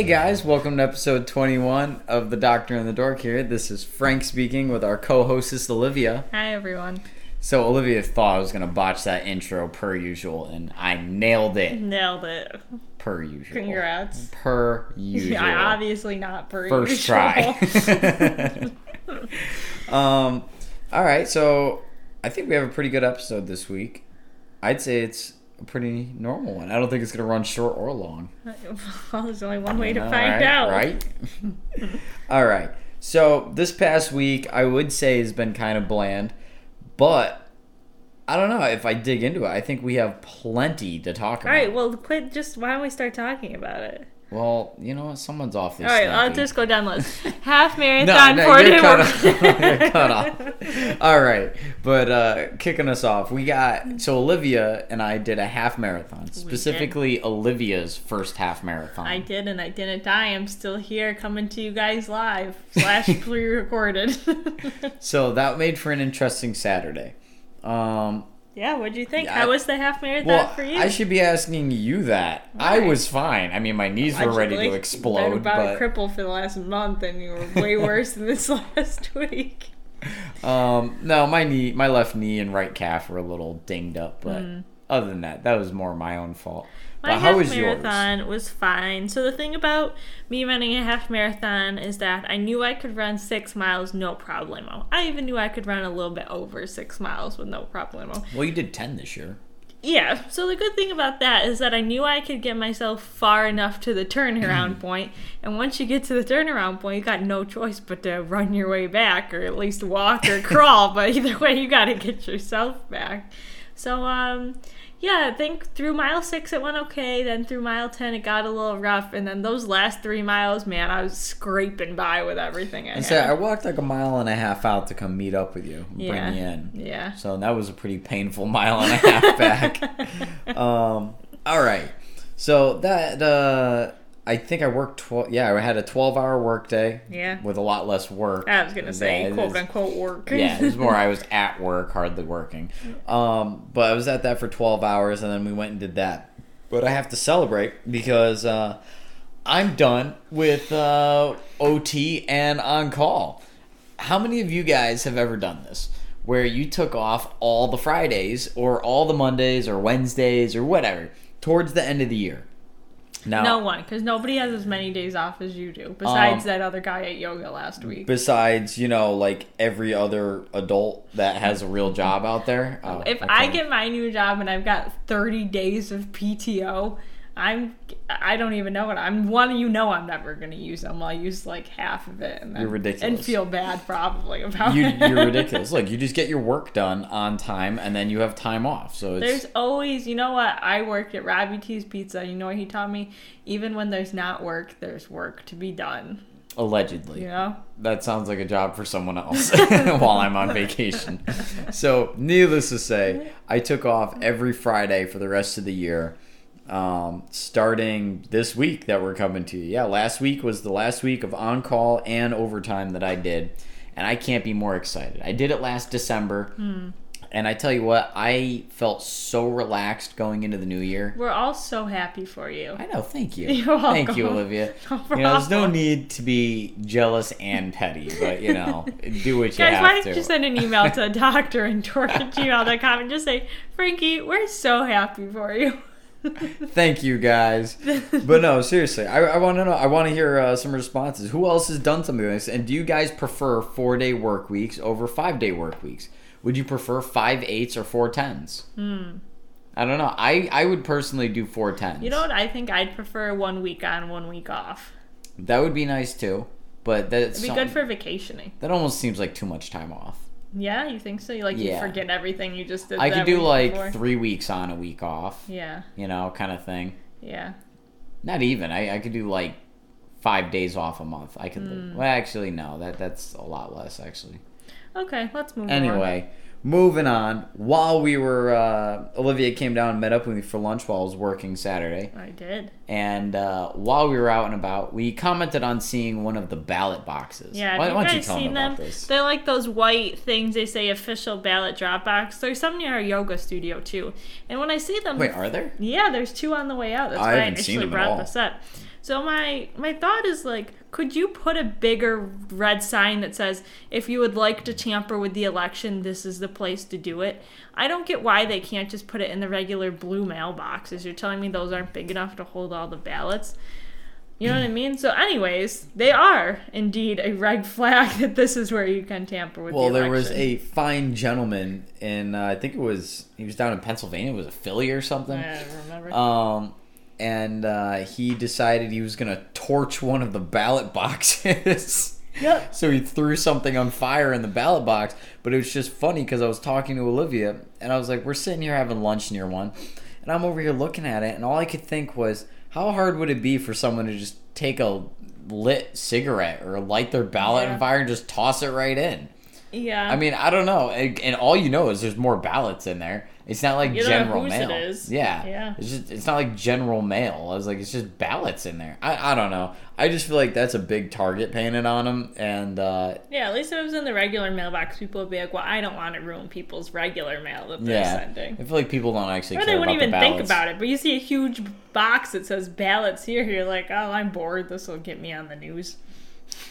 Hey guys, welcome to episode 21 of The Doctor and the Dork here. This is Frank speaking with our co hostess Olivia. Hi everyone. So, Olivia thought I was going to botch that intro per usual, and I nailed it Nailed it. per usual. Congrats. Per usual. Yeah, obviously not per First usual. try. um, all right, so I think we have a pretty good episode this week. I'd say it's a pretty normal one. I don't think it's going to run short or long. well, there's only one way to All find right, out. Right? All right. So this past week, I would say has been kind of bland, but I don't know if I dig into it. I think we have plenty to talk about. right, well, quit. Just why don't we start talking about it? Well, you know what? Someone's awfully. All right, snappy. I'll just go down the list. Half marathon, no, four you're cut off. You're cut off. All right, but uh, kicking us off, we got so Olivia and I did a half marathon, specifically Olivia's first half marathon. I did, and I didn't die. I'm still here, coming to you guys live slash pre-recorded. So that made for an interesting Saturday. Um, yeah, what'd you think? Yeah, How I- was the half marathon Well, for you? I should be asking you that. I was fine. I mean, my knees were ready to Been explode, about a cripple for the last month, and you were way worse than this last week. um, no, my knee, my left knee and right calf were a little dinged up. But other than that, that was more my own fault. My but half was yours? marathon was fine. So the thing about me running a half marathon is that I knew I could run six miles no problemo. I even knew I could run a little bit over six miles with no problemo. Well, you did ten this year. Yeah. So the good thing about that is that I knew I could get myself far enough to the turnaround point. point, and once you get to the turnaround point, you got no choice but to run your way back, or at least walk or crawl. But either way, you got to get yourself back. So um. Yeah, I think through mile six it went okay. Then through mile ten it got a little rough, and then those last three miles, man, I was scraping by with everything I had. said I walked like a mile and a half out to come meet up with you, and Yeah. bring you in. yeah. So that was a pretty painful mile and a half back. um, all right. So that uh, I think I worked twelve. Yeah, I had a twelve-hour workday. Yeah. With a lot less work. I was gonna say quote is- unquote work. yeah, it was more I was at work, hardly working. Um, but I was at that for 12 hours, and then we went and did that. But I have to celebrate because uh, I'm done with uh, OT and on call. How many of you guys have ever done this? Where you took off all the Fridays or all the Mondays or Wednesdays or whatever towards the end of the year. Now, No one, because nobody has as many days off as you do. Besides Um, that other guy at yoga last week. besides you know like every other adult that has a real job out there. Oh, if I get my new job and I've got 30 days of PTO, I'm I don't even know what I'm one you know I'm never gonna use them. I'll use like half of it and then, You're ridiculous. and feel bad probably about you, it. you're ridiculous. Look, you just get your work done on time, and then you have time off. So it's There's always, you know what? I worked at Robbie T's Pizza. You know what he taught me? Even when there's not work, there's work to be done. allegedly You know? that sounds like a job for someone else while I'm on vacation. So, needless to say, I took off every Friday for the rest of the year. Um, starting this week that we're coming to. Yeah, last week was the last week of on call and overtime that I did, and I can't be more excited. I did it last December. And I tell you what, I felt so relaxed going into the new year. We're all so happy for you. I know. Thank you. You're Thank you. Olivia. No you know, there's no need to be jealous and petty, but you know, do what you Guys, have why don't to. you send an email to a doctor and dork at gmail.com and just say, Frankie, we're so happy for you. Thank you, guys. But no, seriously, I, I want to know. I want to hear uh, some responses. Who else has done something like this? And do you guys prefer four day work weeks over five day work weeks? Would you prefer five eights or four tens? Hmm. I don't know. I, I would personally do four tens. You know what? I think I'd prefer one week on, one week off. that would be nice too. But that's It'd be good for vacationing. that almost seems like too much time off. Yeah, you think so? You like Yeah. you forget everything you just did. I could do like before? three weeks on, a week off. Yeah, You know, kind of thing. yeah. Not even. I, I could do like five days off a month. I could. Hmm. Well, actually, no. That that's a lot less actually. Okay, let's move on. Anyway, moving on. While we were, uh, Olivia came down and met up with me for lunch while I was working Saturday, I did. and uh, while we were out and about, we commented on seeing one of the ballot boxes. Yeah, why, have why guys you tell seen them them? They're like those white things they say official ballot drop box. There's some near our yoga studio too. And when I see them, Wait, are there? yeah, there's two on the way out. That's I why I initially them at all. brought this up. So my my thought is like, could you put a bigger red sign that says, if you would like to tamper with the election, this is the place to do it? I don't get why they can't just put it in the regular blue mailboxes. You're telling me those aren't big enough to hold all the ballots? You know what I mean? So, anyways, they are indeed a red flag that this is where you can tamper with. Well, the there was a fine gentleman in uh, I think it was he was down in Pennsylvania. It was a Philly or something. I don't remember. Um, and uh, he decided he was gonna torch one of the ballot boxes. Yep. So he threw something on fire in the ballot box. But it was just funny because I was talking to Olivia and I was like, we're sitting here having lunch near one, and I'm over here looking at it, and all I could think was, how hard would it be for someone to just take a lit cigarette or light their ballot Yeah. on fire and just toss it right in? Yeah. I mean, I don't know, and, and all you know is there's more ballots in there. It's not like You don't know general mail. it is. Yeah, Yeah. It's just it's not like general mail. I was like, it's just ballots in there. I, I don't know. I just feel like that's a big target painted on them, and uh, yeah, at least if it was in the regular mailbox, people would be like, well, I don't want to ruin people's regular mail that they're yeah, sending. I feel like people don't actually Or care they wouldn't about even the think about it. But you see a huge box that says ballots here. You're like, oh, I'm bored. This will get me on the news.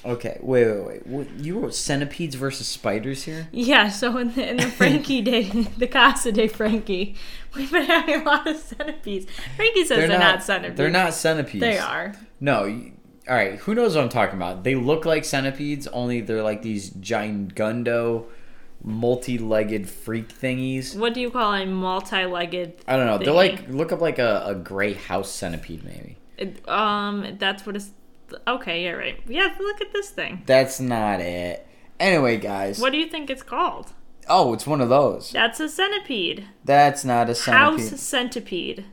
Okay, wait, wait, wait. What, you wrote centipedes versus spiders here? Yeah, so in the, in the Frankie day, the Casa de Frankie, we've been having a lot of centipedes. Frankie says they're, not, centipedes. They're not centipedes. They are. No. you- All right. Who knows what I'm talking about? They look like centipedes, only they're like these giganto, multi-legged freak thingies. What do you call a multi-legged? I don't know. They're like look up like a, a gray house centipede, maybe. It- um, that's what it's. Okay, you're right. Yeah, look at this thing. That's not it. Anyway, guys. What do you think it's called? Oh, it's one of those. That's a centipede. That's not a centipede. House centipede.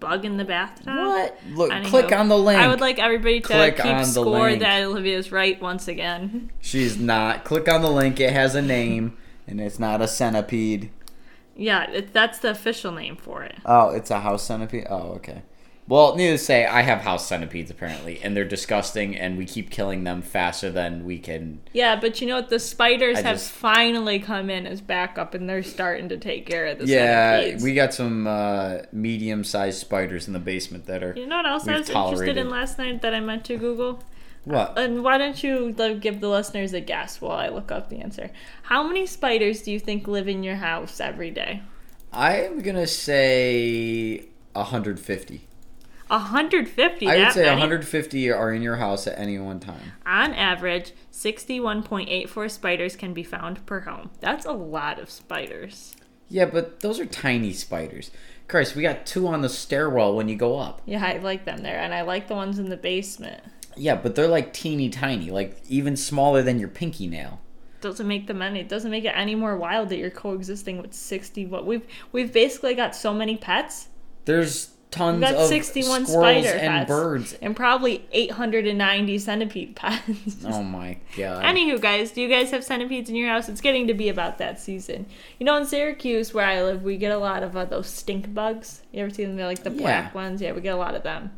Bug in the bathtub. What? Look, Anywho, click on the link. I would like everybody to Click keep on the score link. that Olivia's right once again. She's not. Click on the link. It has a name, and it's not a centipede. Yeah, it, that's the official name for it. Oh, it's a house centipede. Oh, okay. Well, needless to say, I have house centipedes apparently, and they're disgusting, and we keep killing them faster than we can. Yeah, but you know what? The spiders I have just- finally come in as backup, and they're starting to take care of the Yeah, centipedes. we got some uh, medium-sized spiders in the basement that are. You know what else I was interested in last night that I meant to Google? What? And why don't you like, give the listeners a guess while I look up the answer? How many spiders do you think live in your house every day? I'm gonna say 150. 150. I would say many? 150 are in your house at any one time. On average, 61.84 spiders can be found per home. That's a lot of spiders. Yeah, but those are tiny spiders. Christ, we got two on the stairwell when you go up. Yeah, I like them there, and I like the ones in the basement. Yeah, but they're like teeny tiny, like even smaller than your pinky nail. Doesn't make them any. Doesn't make it any more wild that you're coexisting with 60. What we've we've basically got so many pets There's tons of 61 squirrels spider and pets. birds. and probably 890 centipede pets. Oh my god. Anywho, guys, do you guys have centipedes in your house? It's getting to be about that season. You know, in Syracuse, where I live, we get a lot of uh, those stink bugs. You ever see them? They're like the black Yeah. ones. Yeah, we get a lot of them.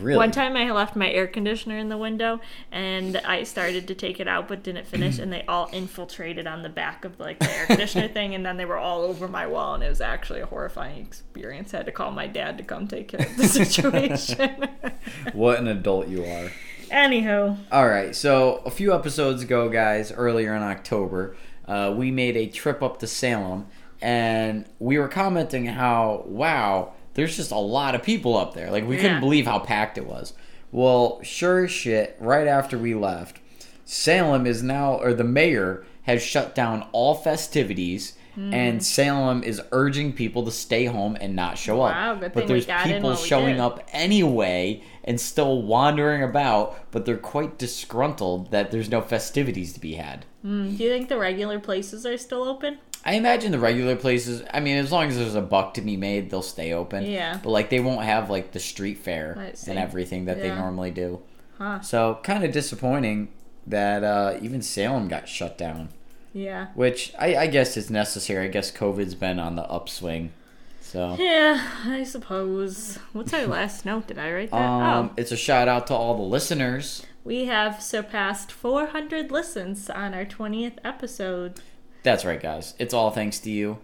Really? One time I left my air conditioner in the window and I started to take it out but didn't finish and they all infiltrated on the back of like the air conditioner thing and then they were all over my wall and it was actually a horrifying experience. I had to call my dad to come take care of the situation. What an adult you are. Anywho, All right, so a few episodes ago, guys, earlier in October, uh, we made a trip up to Salem, and we were commenting how, wow, there's just a lot of people up there. Like, we Yeah. couldn't believe how packed it was. Well, sure as shit, right after we left, Salem is now, or the mayor has shut down all festivities. Hmm. And Salem is urging people to stay home and not show Wow, up. but there's people showing up anyway and still wandering about, but they're quite disgruntled that there's no festivities to be had. mm, do you think the regular places are still open? I imagine the regular places, I mean, as long as there's a buck to be made, they'll stay open. Yeah. But like they won't have like the street fair and everything that they normally do. Huh. So kind of disappointing that uh, even Salem got shut down, Yeah. which I, I guess is necessary. I guess COVID's been on the upswing. So Yeah, I suppose. What's our last note? Did I write that? um, oh. it's a shout out to all the listeners. We have surpassed 400 listens on our 20th episode. That's right, guys. It's all thanks to you.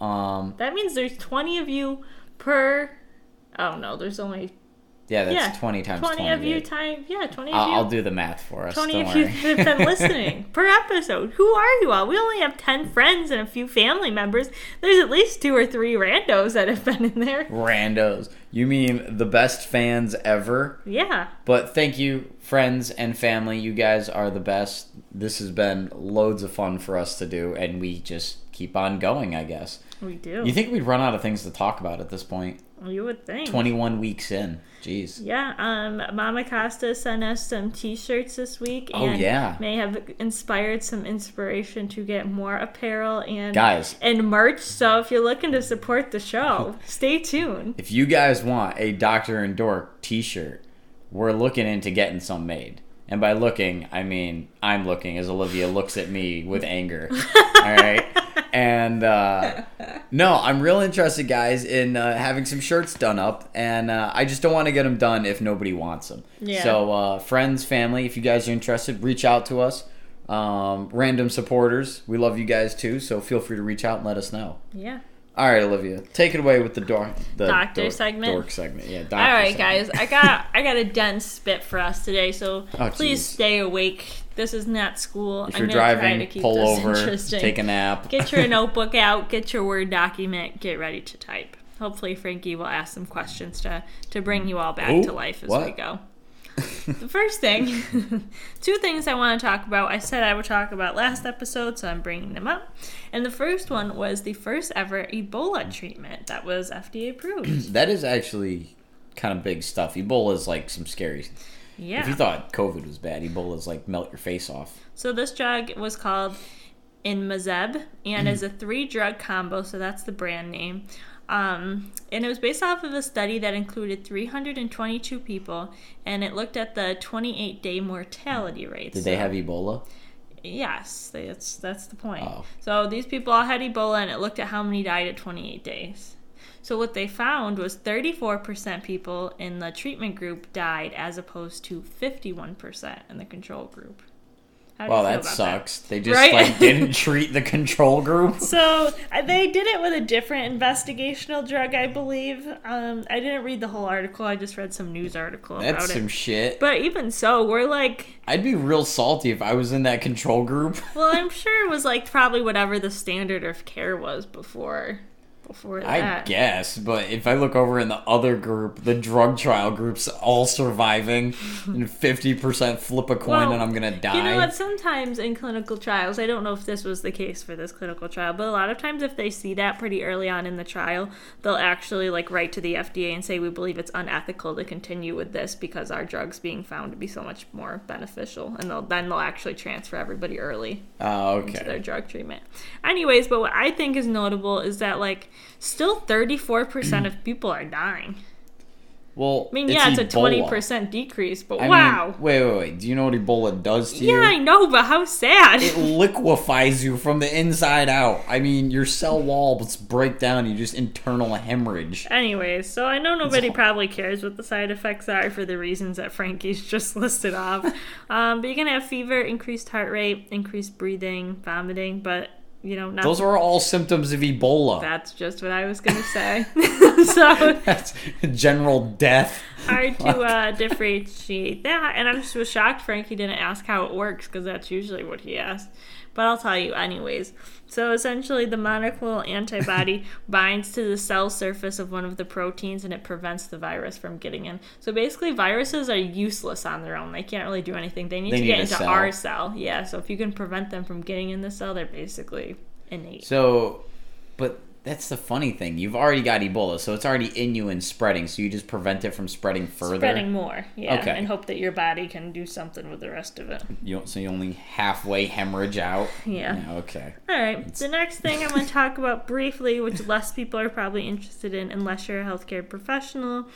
Um, That means there's 20 of you per. I don't know. there's only Yeah, that's yeah, 20 times 20 20. of you babe. time. Yeah, 20 of I'll, you. I'll do the math for us. 20 don't of you have been listening per episode. Who are you all? We only have 10 friends and a few family members. There's at least two or three randos that have been in there. Randos. You mean the best fans ever? Yeah. But thank you, friends and family. You guys are the best. This has been loads of fun for us to do, and we just keep on going, I guess. We do. You think we'd run out of things to talk about at this point? You would think. 21 weeks in. Jeez. Yeah, um, Mama Costa sent us some T-shirts this week, Oh, and yeah. may have inspired some inspiration to get more apparel and Guys. and merch. So if you're looking to support the show, stay tuned. If you guys want a Doctor and Dork t shirt, we're looking into getting some made. And by looking, I mean I'm looking as Olivia looks at me with anger. All right. And uh, no, I'm real interested, guys, in uh, having some shirts done up. And uh, I just don't want to get them done if nobody wants them. Yeah. So, uh, friends, family, if you guys are interested, reach out to us. Um, random supporters, we love you guys too. So feel free to reach out and let us know. Yeah. All right, Olivia, take it away with the dork, the Doctor dork- segment? Dork segment, yeah. All right, segment. guys, I got I got a dense spit for us today, so Oh, please jeez. stay awake. This is not school. If I'm you're try driving, to keep pull this over, interesting. take a nap. Get your notebook out, get your Word document, get ready to type. Hopefully, Frankie will ask some questions to, to bring you all back Ooh, to life as what? we go. the first thing, two things I want to talk about. I said I would talk about last episode, so I'm bringing them up. And the first one was the first ever Ebola treatment that was FDA approved. that is actually kind of big stuff. Ebola is like some scary. Yeah. If you thought COVID was bad, Ebola is like melt your face off. So this drug was called Inmazeb and is a three drug combo, so that's the brand name. Um, and it was based off of a study that included 322 people, and it looked at the 28 day mortality rates. Did they have Ebola? Yes, that's that's the point. Oh. So these people all had Ebola, and it looked at how many died at 28 days. So what they found was 34% people in the treatment group died, as opposed to 51% in the control group. Wow, that sucks. They just Right? like didn't treat the control group. So uh, they did it with a different investigational drug, I believe. Um, I didn't read the whole article. I just read some news article about That's it. some shit. But even so, we're like, I'd be real salty if I was in that control group. well, I'm sure it was like probably whatever the standard of care was before, before I guess, but if I look over in the other group, the drug trial group's all surviving, and fifty percent flip a coin Well, and I'm gonna die. You know what? Sometimes in clinical trials, I don't know if this was the case for this clinical trial, but a lot of times if they see that pretty early on in the trial, they'll actually like write to the FDA and say we believe it's unethical to continue with this because our drug's being found to be so much more beneficial, and they'll then they'll actually transfer everybody early ah, Oh, to their drug treatment. Anyways, but what I think is notable is that like still 34% of people are dying. Well, I mean, yeah, it's a 20% decrease, but I wow. Mean, wait, wait, wait. Do you know what Ebola does to yeah, you? Yeah, I know, but how sad. It liquefies you from the inside out. I mean, your cell walls break down. You just internal hemorrhage. Anyways, so I know nobody all- probably cares what the side effects are for the reasons that Frankie's just listed off. um, but you can have fever, increased heart rate, increased breathing, vomiting, but you know, not Those are all symptoms of Ebola. that's just what I was gonna say. so That's general death. hard to uh, differentiate that, and I'm just was shocked Frankie didn't ask how it works because that's usually what he asked. But I'll tell you anyways. So essentially, the monoclonal antibody binds to the cell surface of one of the proteins, and it prevents the virus from getting in. So basically, viruses are useless on their own. They can't really do anything. They need They to need get into cell. our cell. Yeah. So if you can prevent them from getting in the cell, they're basically innate. So, but that's the funny thing. You've already got Ebola, so it's already in you and spreading. So you just prevent it from spreading further. Spreading more, yeah, Okay. and hope that your body can do something with the rest of it. You so you only halfway hemorrhage out. Yeah. okay. All right. The next thing I'm going to talk about briefly, which less people are probably interested in unless you're a healthcare professional,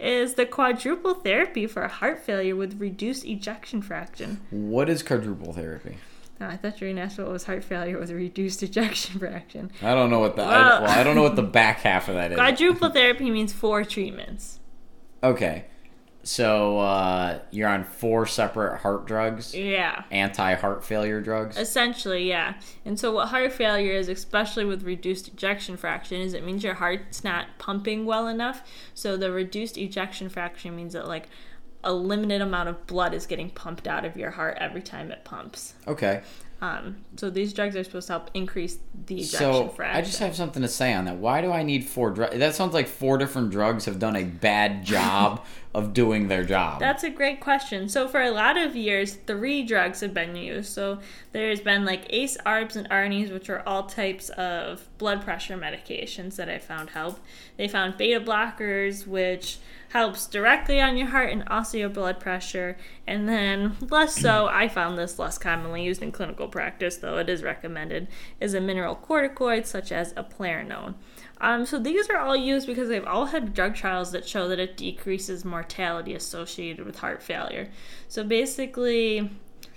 is the quadruple therapy for heart failure with reduced ejection fraction. What is quadruple therapy? I thought you were going to ask what was heart failure with reduced ejection fraction. I don't know what the I, Well- well, I don't know what the back half of that is. Quadruple therapy means four treatments. Okay. So uh, you're on four separate heart drugs, Yeah. anti heart failure drugs. Essentially, yeah. And so, what heart failure is, especially with reduced ejection fraction, is it means your heart's not pumping well enough. So, the reduced ejection fraction means that, like, a limited amount of blood is getting pumped out of your heart every time it pumps. Okay. Um, so, these drugs are supposed to help increase the ejection So fraction. I just have something to say on that. Why do I need four drugs? That sounds like four different drugs have done a bad job of doing their job. That's a great question. So for a lot of years, three drugs have been used. So there's been like ACE, ARBs, and ARNIs, which are all types of blood pressure medications that I found help. They found beta blockers, which helps directly on your heart and also your blood pressure. And then less so, I found this less commonly used in clinical practice, though it is recommended, is a mineralocorticoid such as a eplerenone. Um, so these are all used because they've all had drug trials that show that it decreases mortality associated with heart failure. So basically,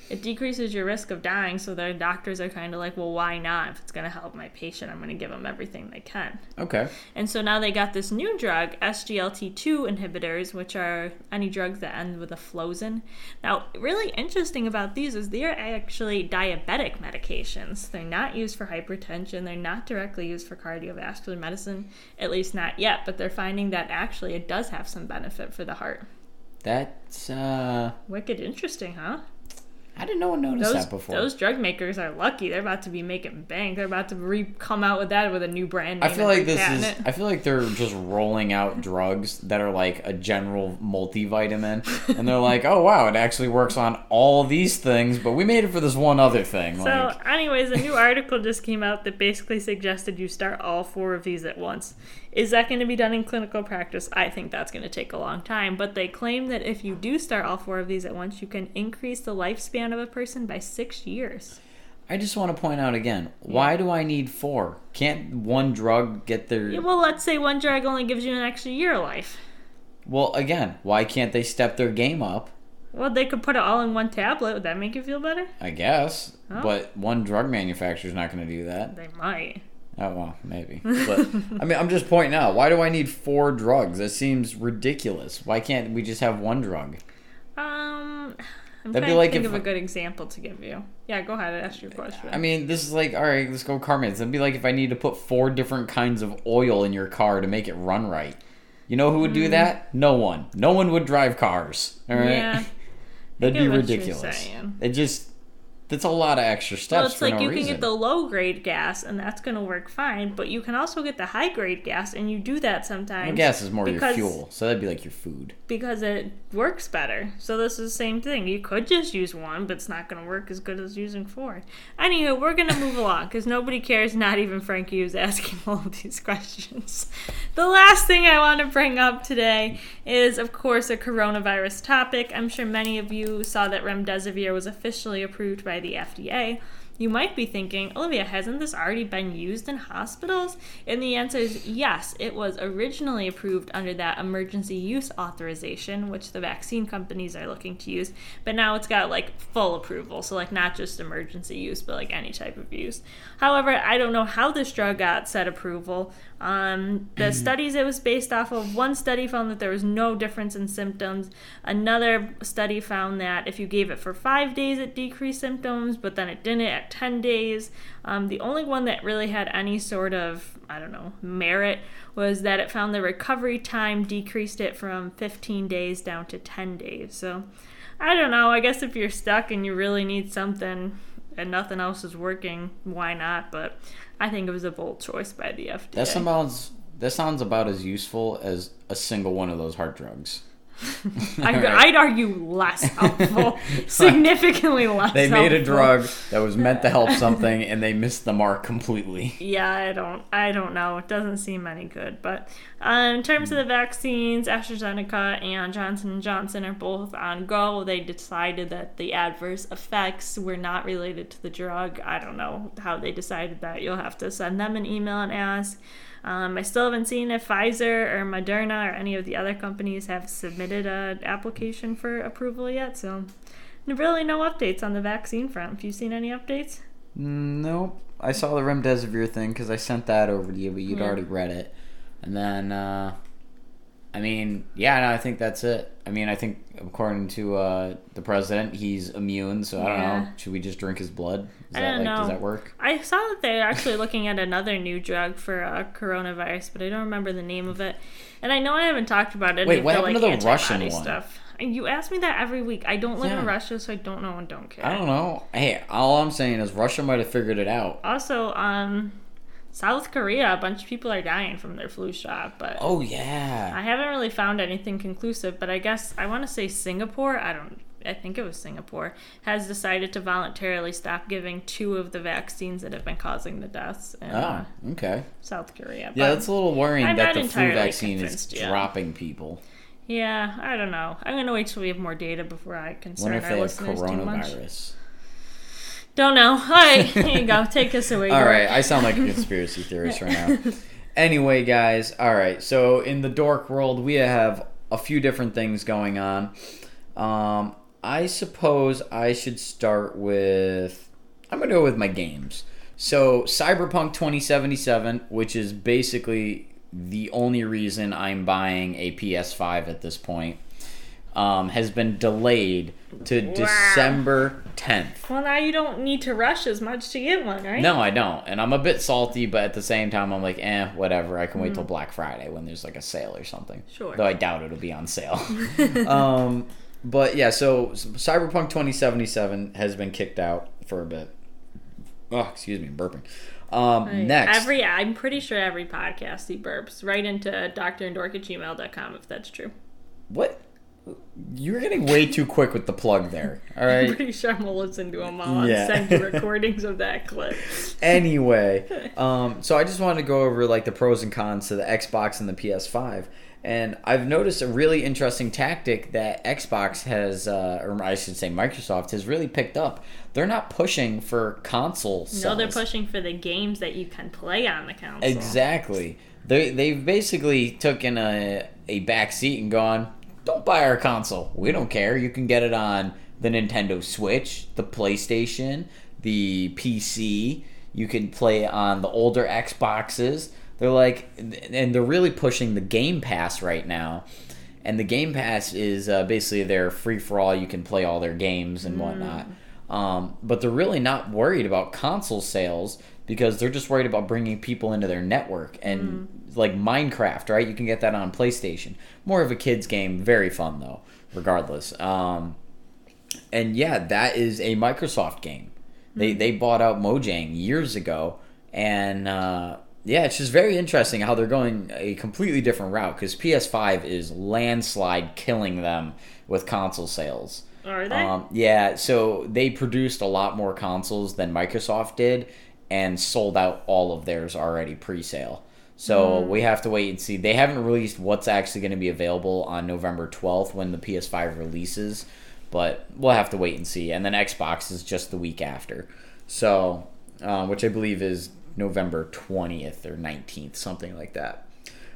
it decreases your risk of dying. So the doctors are kind of like, well, why not? If it's going to help my patient, I'm going to give them everything they can. okay. And so now they got this new drug, SGLT2 inhibitors, which are any drugs that end with a flozin. Now, really interesting about these is they are actually diabetic medications. They're not used for hypertension, they're not directly used for cardiovascular medicine, at least not yet, but they're finding that actually it does have some benefit for the heart. That's uh Wicked interesting, huh? I didn't know one noticed Those, that before. those drug makers are lucky. They're about to be making bank. They're about to re- come out with that with a new brand I feel like this is it. I feel like they're just rolling out drugs that are like a general multivitamin and they're like, "Oh wow, it actually works on all these things, but we made it for this one other thing." So, like anyways, a new article just came out that basically suggested you start all four of these at once. Is that going to be done in clinical practice? I think that's going to take a long time, but they claim that if you do start all four of these at once, you can increase the lifespan of a person by six years. I just want to point out again, why do I need four? Can't one drug get their Yeah, well, let's say one drug only gives you an extra year of life. Well, again, why can't they step their game up? Well, they could put it all in one tablet. Would that make you feel better? I guess. Oh. But one drug manufacturer's not going to do that. They might. Oh, well, maybe. But I mean, I'm just pointing out, why do I need four drugs? That seems ridiculous. Why can't we just have one drug? Um, I'm That'd be trying like to think if- of a good example to give you. Yeah, go ahead. Ask your question. I mean, this is like, all right, let's go car maintenance. It'd be like if I need to put four different kinds of oil in your car to make it run right. You know who would do that? No one. No one would drive cars. All right. Mm. Yeah. That'd be ridiculous. It just that's a lot of extra stuff. Well, it's like no you reason. can get the low grade gas, and that's going to work fine. But you can also get the high grade gas, and you do that sometimes. Well, gas is more because- your fuel, so that'd be like your food. because it works better. So this is the same thing. You could just use one, but it's not going to work as good as using four. Anywho, we're going to move along because nobody cares. Not even Frankie who's asking all of these questions. The last thing I want to bring up today is, of course, a coronavirus topic. I'm sure many of you saw that remdesivir was officially approved by the FDA. You might be thinking, Olivia, hasn't this already been used in hospitals? And the answer is yes, it was originally approved under that emergency use authorization, which the vaccine companies are looking to use, but now it's got like full approval. So, like, not just emergency use, but like any type of use. However, I don't know how this drug got said approval. Um, the studies it was based off of, one study found that there was no difference in symptoms. Another study found that if you gave it for five days, it decreased symptoms, but then it didn't 10 days. Um, the only one that really had any sort of, I don't know, merit was that it found the recovery time decreased it from 15 days down to 10 days. So I don't know. I guess if you're stuck and you really need something and nothing else is working, why not? But I think it was a bold choice by the FDA. That sounds that sounds about as useful as a single one of those heart drugs. I'd, Alright. I'd argue less helpful, significantly less. They made a drug that was meant to help something, and they missed the mark completely. Yeah, I don't, I don't know. It doesn't seem any good. But um, in terms of the vaccines, AstraZeneca and Johnson and Johnson are both on go. They decided that the adverse effects were not related to the drug. I don't know how they decided that. You'll have to send them an email and ask. Um, I still haven't seen if Pfizer or Moderna or any of the other companies have submitted an application for approval yet. So, really, no updates on the vaccine front. Have you seen any updates? Nope. I saw the remdesivir thing because I sent that over to you, but you'd Yeah. already read it. And then uh, I mean, yeah, no, I think that's it. I mean, I think according to uh, the president, he's immune. So I don't Yeah. know. Should we just drink his blood? Is I that don't like, does that work? I saw that they're actually looking at another new drug for uh, coronavirus, but I don't remember the name of it. And I know I haven't talked about it. Wait, what happened to the Russian one? stuff? You ask me that every week. I don't live Yeah. in Russia, so I don't know and don't care. I don't know. Hey, all I'm saying is Russia might have figured it out. Also, um, South Korea, a bunch of people are dying from their flu shot, but Oh yeah. I haven't really found anything conclusive. But I guess I want to say Singapore. I don't. I think it was Singapore has decided to voluntarily stop giving two of the vaccines that have been causing the deaths in uh, Oh, okay. South Korea. Yeah, that's a little worrying I'm that the flu vaccine is yet. dropping people. Yeah, I don't know. I'm gonna wait till we have more data before I concern Wonder if our they have listeners too much. Don't know. All right, here you go. Take us away. All right, I sound like a conspiracy theorist right now. Anyway, guys, all right. So in the dork world, we have a few different things going on. Um, I suppose I should start with. I'm gonna go with my games. So Cyberpunk 2077, which is basically the only reason I'm buying a PS5 at this point, um, has been delayed to Wow. December 10th. Well, now you don't need to rush as much to get one, right? No, I don't. And I'm a bit salty, but at the same time, I'm like, eh, whatever. I can wait till Black Friday when there's like a sale or something. Sure. Though I doubt it'll be on sale. um, but yeah, so Cyberpunk 2077 has been kicked out for a bit. Oh, excuse me, I'm burping. Um, Right. next. Every, I'm pretty sure every podcast he burps right into at gmail.com if that's true. what? You're getting way too quick with the plug there. All right. I'm pretty sure I'm gonna listen to all Yeah. and send you recordings of that clip. anyway, um, so I just wanted to go over like the pros and cons to the Xbox and the PS5, and I've noticed a really interesting tactic that Xbox has, uh, or I should say Microsoft has really picked up. They're not pushing for console sales. No, they're pushing for the games that you can play on the console. Exactly. They they've basically taken a a back seat and gone, don't buy our console. We don't care. You can get it on the Nintendo Switch, the PlayStation, the PC. You can play on the older Xboxes. They're like, and they're really pushing the Game Pass right now. And the Game Pass is uh, basically their free for all. You can play all their games and whatnot. Um, but they're really not worried about console sales because they're just worried about bringing people into their network and like Minecraft, right? You can get that on PlayStation. More of a kids game, very fun though, regardless. Um, and yeah, that is a Microsoft game. They they bought out Mojang years ago, and uh, yeah, it's just very interesting how they're going a completely different route because PS5 is landslide killing them with console sales. Are they? Um, yeah, so they produced a lot more consoles than Microsoft did and sold out all of theirs already pre sale. So we have to wait and see. They haven't released what's actually going to be available on November 12th when the PS5 releases, but we'll have to wait and see. And then Xbox is just the week after. So, um, which I believe is November 20th or 19th, something like that.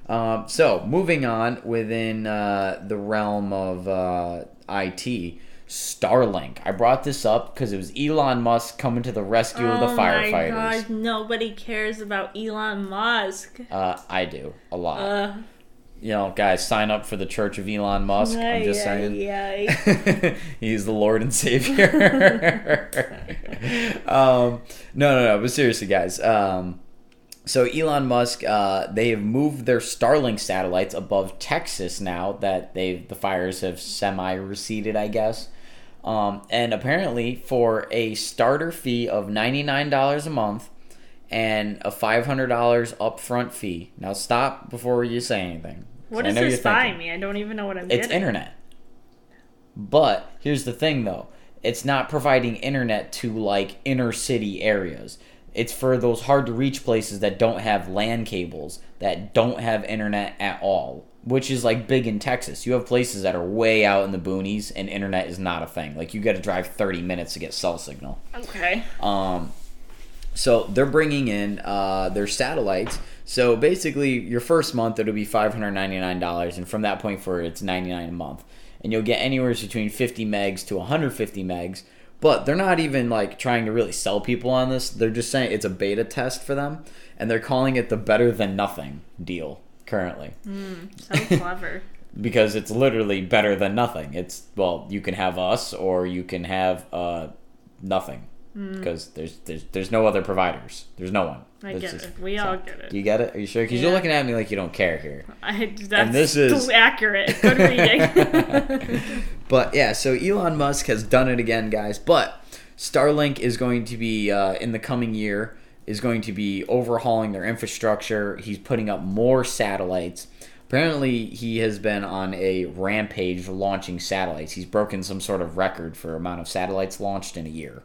Um, so, moving on within uh, the realm of uh, IT, Starlink. I brought this up because it was Elon Musk coming to the rescue of the oh my firefighters. god, nobody cares about Elon Musk. Uh, I do a lot. Uh, you know, guys, sign up for the Church of Elon Musk. I'm just saying. Ay, He's the Lord and Savior. um, no, no, no. But seriously, guys. Um, so Elon Musk, uh, they have moved their Starlink satellites above Texas now that they the fires have semi receded, I guess. Um, and apparently, for a starter fee of ninety nine dollars a month and a five hundred dollars upfront fee. Now stop before you say anything. What I know this thinking. me? I don't even know what I'm It's getting. internet. But here's the thing though. It's not providing internet to like inner city areas. It's for those hard to reach places that don't have land cables, that don't have internet at all, which is like big in Texas. You have places that are way out in the boonies and internet is not a thing. Like you got to drive 30 minutes to get cell signal. Okay. Um, so they're bringing in uh, their satellites. So basically, your first month it'll be five hundred ninety nine dollars, and from that point forward, it's ninety nine a month, and you'll get anywhere between fifty megs to one hundred fifty megs. But they're not even like trying to really sell people on this. They're just saying it's a beta test for them, and they're calling it the better than nothing deal. currently So clever. because it's literally better than nothing. It's well, you can have us or you can have uh nothing because there's there's there's no other providers. There's no one. I It's get just- it. We all get it. Do you get it? Are you sure? Because you're looking at me like you don't care here. I, that's this is- accurate. Good reading. But yeah, so Elon Musk has done it again, guys. But Starlink is going to be uh, in the coming year is going to be overhauling their infrastructure. He's putting up more satellites. Apparently, he has been on a rampage launching satellites. He's broken some sort of record for amount of satellites launched in a year.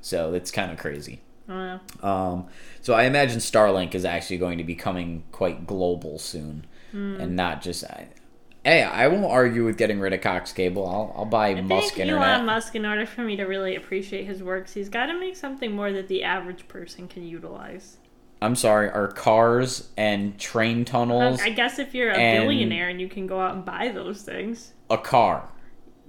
So it's kind of crazy. Wow. Um, so I imagine Starlink is actually going to be coming quite global soon, and not just. I, hey, I won't argue with getting rid of Cox Cable. I'll I'll buy I Musk think Internet. Elon Musk, in order for me to really appreciate his works, he's got to make something more that the average person can utilize. I'm sorry, are cars and train tunnels I guess if you're a billionaire and you can go out and buy those things, a car?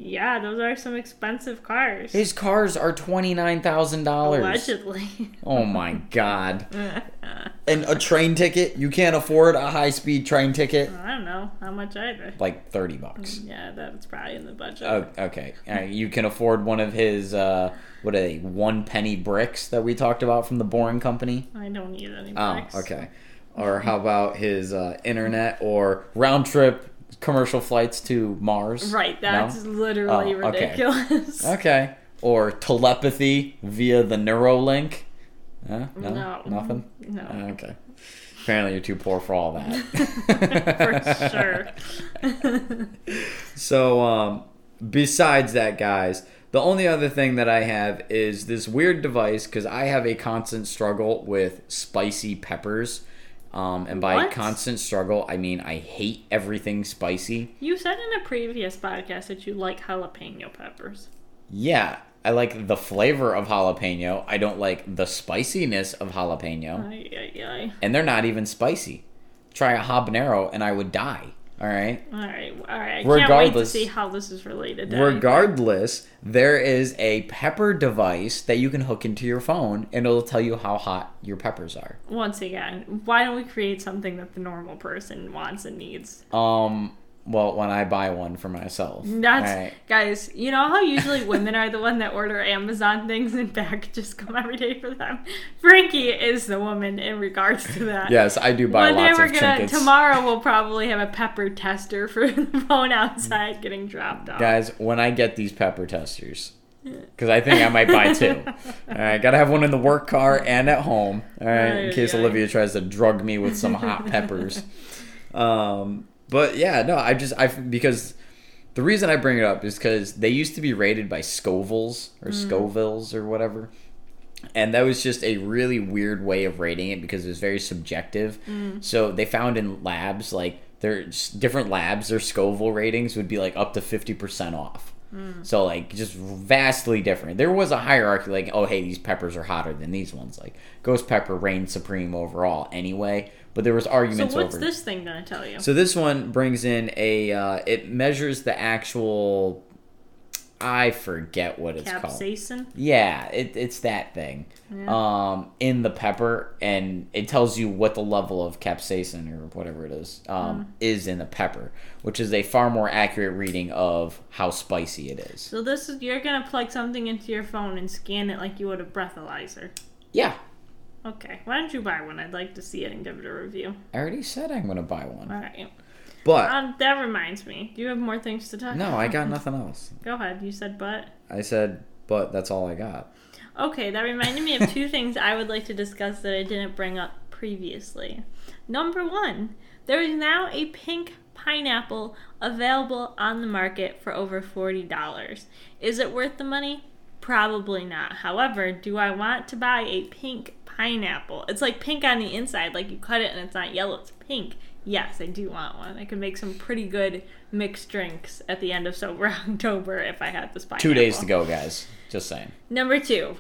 Yeah, those are some expensive cars. His cars are twenty nine thousand dollars. Allegedly. Oh my god! And a train ticket? You can't afford a high speed train ticket? I don't know how much either. Like thirty bucks. Yeah, that's probably in the budget. Oh, okay. Uh, you can afford one of his uh, what are they? One penny bricks that we talked about from the Boring Company. I don't need any Bricks. Oh, okay. Or how about his uh, internet or round trip commercial flights to Mars? Right, No? that's literally Oh, okay. ridiculous. Okay. Or telepathy via the Neuralink. Huh? No, No. nothing. No. Uh, okay. Apparently, you're too poor for all that. For sure. So, um, besides that, guys, the only other thing that I have is this weird device because I have a constant struggle with spicy peppers. Um, and by What? constant struggle, I mean I hate everything spicy. You said in a previous podcast that you like jalapeno peppers. Yeah, I like the flavor of jalapeno. I don't like the spiciness of jalapeno. Ay, ay, ay. And they're not even spicy. Try a habanero and I would die. All right. All right, all right. I can't wait to Regardless- see how this is related. To anything. Regardless, there is a pepper device that you can hook into your phone and it'll tell you how hot your peppers are. Once again, why don't we create something that the normal person wants and needs? Um, well, when I buy one for myself. That's Alright. guys. You know how usually women are the one that order Amazon things and packages come every day for them. Frankie is the woman in regards to that. Yes, I do buy One day lots we're of gonna trinkets. tomorrow we'll probably have a pepper tester for the phone outside getting dropped off. Guys, when I get these pepper testers, because I think I might buy two. All right, gotta have one in the work car and at home. All right, in case. Olivia tries to drug me with some hot peppers. Um, but yeah, no, I just I because the reason I bring it up is because they used to be rated by Scovilles or mm. Scovilles or whatever. And that was just a really weird way of rating it because it was very subjective. Mm. So they found in labs, like there's different labs, their Scoville ratings would be like up to 50% off. Mm. So like just vastly different. There was a hierarchy like, oh hey, these peppers are hotter than these ones. Like ghost pepper reigned supreme overall anyway. But there was arguments. So what's over. this thing gonna tell you? So this one brings in a. Uh, it measures the actual. I forget what it's called. Capsaicin. Yeah, it, it's that thing. Um, in the pepper, and it tells you what the level of capsaicin or whatever it is um, is in the pepper, which is a far more accurate reading of how spicy it is. So this is you're gonna plug something into your phone and scan it like you would a breathalyzer. Yeah, Okay, why don't you buy one? I'd like to see it and give it a review. I already said I'm gonna buy one, All right. but Um, that reminds me. Do you have more things to talk? no, about? I got nothing else. Go ahead. You said but. I said, but that's all I got. Okay, that reminded me of two things I would like to discuss that I didn't bring up previously. Number one, there is now a pink pineapple available on the market for over $40. Is it worth the money? Probably not. However, do I want to buy a pink pineapple? It's like pink on the inside, like you cut it and it's not yellow, it's pink. Yes, I do want one. I could make some pretty good mixed drinks at the end of Sober October if I had this pineapple. Two days to go, guys. Just saying. Number two,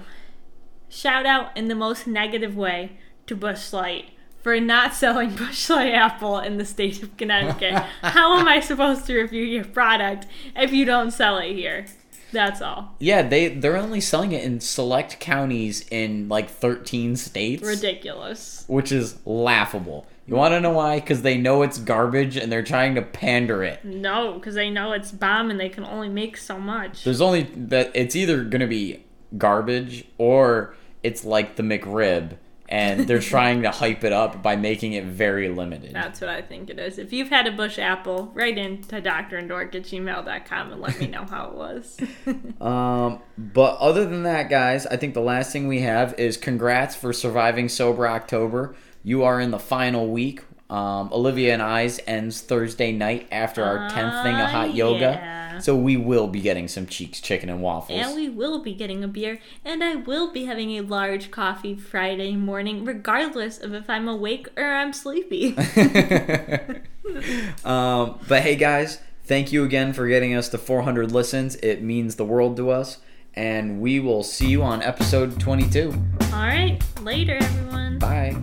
shout out in the most negative way to Busch Light for not selling Busch Light Apple in the state of Connecticut. How am I supposed to review your product if you don't sell it here? That's all. Yeah, they they're only selling it in select counties in like 13 states, Ridiculous. which is laughable. You want to know why? Because they know it's garbage and they're trying to pander it. No, because they know it's bomb and they can only make so much. There's only that it's either gonna be garbage or it's like the McRib, and they're trying to hype it up by making it very limited. That's what I think it is. If you've had a Busch apple, write in to drandork at gmail.com and let me know how it was. Um, but other than that, guys, I think the last thing we have is congrats for surviving sober October. You are in the final week. Um, Olivia and I's ends Thursday night after our tenth thing of hot Ah, yoga. So we will be getting some cheeks, chicken, and waffles. And we will be getting a beer, and I will be having a large coffee Friday morning, regardless of if I'm awake or I'm sleepy. um, but hey, guys, thank you again for getting us to 400 listens. It means the world to us. And we will see you on episode 22. All right. Later, everyone. Bye.